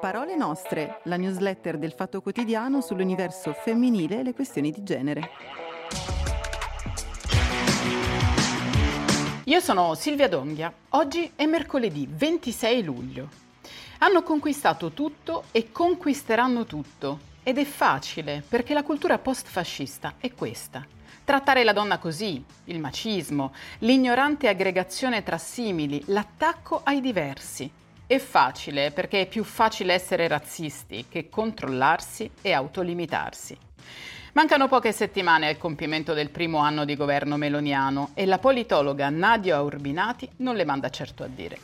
Parole nostre, la newsletter del Fatto Quotidiano sull'universo femminile e le questioni di genere. Io sono Silvia Donghia. Oggi è mercoledì 26 luglio. Hanno conquistato tutto e conquisteranno tutto. Ed è facile, perché la cultura post-fascista è questa. Trattare la donna così, il macismo, l'ignorante aggregazione tra simili, l'attacco ai diversi. È facile perché è più facile essere razzisti che controllarsi e autolimitarsi. Mancano poche settimane al compimento del primo anno di governo meloniano e la politologa Nadia Urbinati non le manda certo a dire.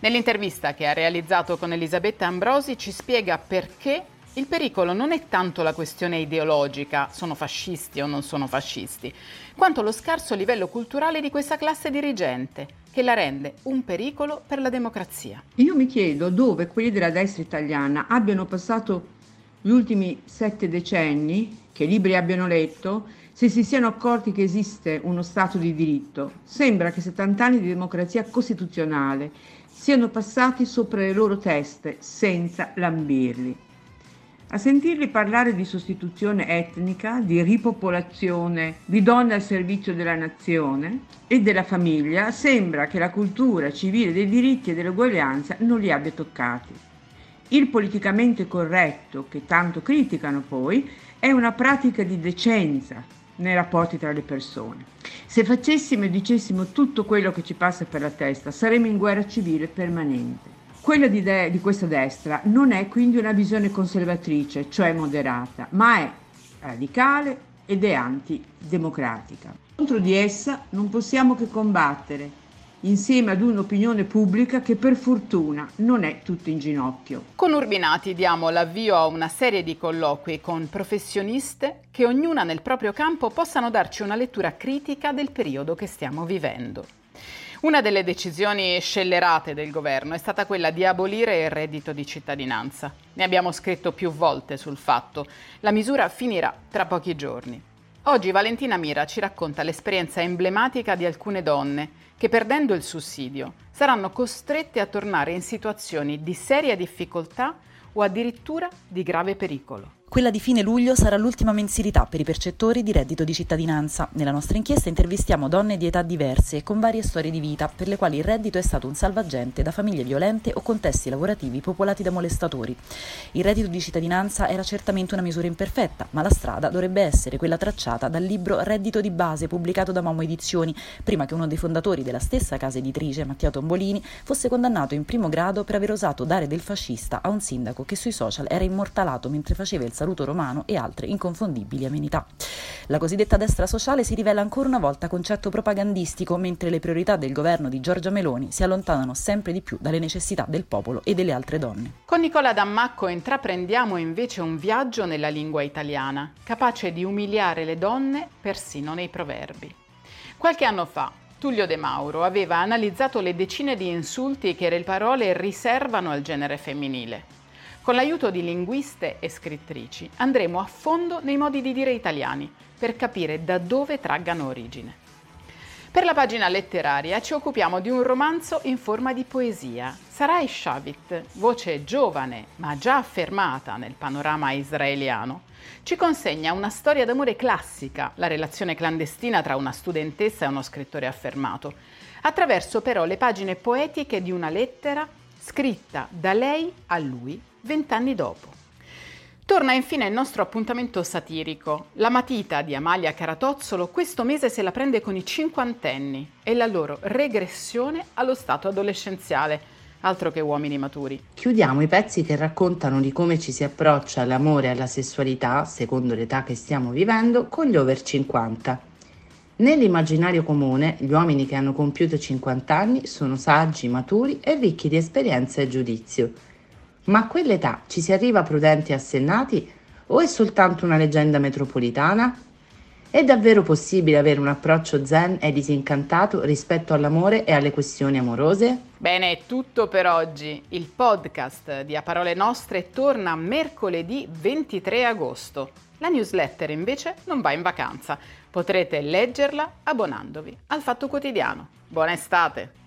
Nell'intervista che ha realizzato con Elisabetta Ambrosi ci spiega perché il pericolo non è tanto la questione ideologica, sono fascisti o non sono fascisti, quanto lo scarso livello culturale di questa classe dirigente, che la rende un pericolo per la democrazia. Io mi chiedo dove quelli della destra italiana abbiano passato gli ultimi sette decenni, che libri abbiano letto, se si siano accorti che esiste uno Stato di diritto. Sembra che 70 anni di democrazia costituzionale siano passati sopra le loro teste senza lambirli. A sentirli parlare di sostituzione etnica, di ripopolazione, di donne al servizio della nazione e della famiglia, sembra che la cultura civile dei diritti e dell'uguaglianza non li abbia toccati. Il politicamente corretto, che tanto criticano poi, è una pratica di decenza nei rapporti tra le persone. Se facessimo e dicessimo tutto quello che ci passa per la testa, saremmo in guerra civile permanente. Quella di, de- di questa destra non è quindi una visione conservatrice, cioè moderata, ma è radicale ed è antidemocratica. Contro di essa non possiamo che combattere, insieme ad un'opinione pubblica che per fortuna non è tutta in ginocchio. Con Urbinati diamo l'avvio a una serie di colloqui con professioniste che ognuna nel proprio campo possano darci una lettura critica del periodo che stiamo vivendo. Una delle decisioni scellerate del governo è stata quella di abolire il reddito di cittadinanza. Ne abbiamo scritto più volte sul fatto. La misura finirà tra pochi giorni. Oggi Valentina Mira ci racconta l'esperienza emblematica di alcune donne che perdendo il sussidio saranno costrette a tornare in situazioni di seria difficoltà o addirittura di grave pericolo. Quella di fine luglio sarà l'ultima mensilità per i percettori di reddito di cittadinanza. Nella nostra inchiesta intervistiamo donne di età diverse e con varie storie di vita per le quali il reddito è stato un salvagente da famiglie violente o contesti lavorativi popolati da molestatori. Il reddito di cittadinanza era certamente una misura imperfetta, ma la strada dovrebbe essere quella tracciata dal libro Reddito di base pubblicato da Momo Edizioni, prima che uno dei fondatori della stessa casa editrice, Mattia Tombolini, fosse condannato in primo grado per aver osato dare del fascista a un sindaco che sui social era immortalato mentre faceva il saluto romano e altre inconfondibili amenità. La cosiddetta destra sociale si rivela ancora una volta concetto propagandistico, mentre le priorità del governo di Giorgia Meloni si allontanano sempre di più dalle necessità del popolo e delle altre donne. Con Nicola Dammacco intraprendiamo invece un viaggio nella lingua italiana, capace di umiliare le donne persino nei proverbi. Qualche anno fa Tullio De Mauro aveva analizzato le decine di insulti che le parole riservano al genere femminile. Con l'aiuto di linguiste e scrittrici andremo a fondo nei modi di dire italiani per capire da dove traggano origine. Per la pagina letteraria ci occupiamo di un romanzo in forma di poesia. Sarai Shavit, voce giovane ma già affermata nel panorama israeliano, ci consegna una storia d'amore classica, la relazione clandestina tra una studentessa e uno scrittore affermato, attraverso però le pagine poetiche di una lettera scritta da lei a lui vent'anni dopo. Torna infine il nostro appuntamento satirico. La matita di Amalia Caratozzolo questo mese se la prende con i cinquantenni e la loro regressione allo stato adolescenziale. Altro che uomini maturi. Chiudiamo i pezzi che raccontano di come ci si approccia all'amore e alla sessualità, secondo l'età che stiamo vivendo, con gli over 50. Nell'immaginario comune, gli uomini che hanno compiuto 50 anni sono saggi, maturi e ricchi di esperienza e giudizio. Ma a quell'età ci si arriva prudenti e assennati o è soltanto una leggenda metropolitana? È davvero possibile avere un approccio zen e disincantato rispetto all'amore e alle questioni amorose? Bene, è tutto per oggi. Il podcast di A Parole Nostre torna mercoledì 23 agosto. La newsletter invece non va in vacanza. Potrete leggerla abbonandovi al Fatto Quotidiano. Buona estate!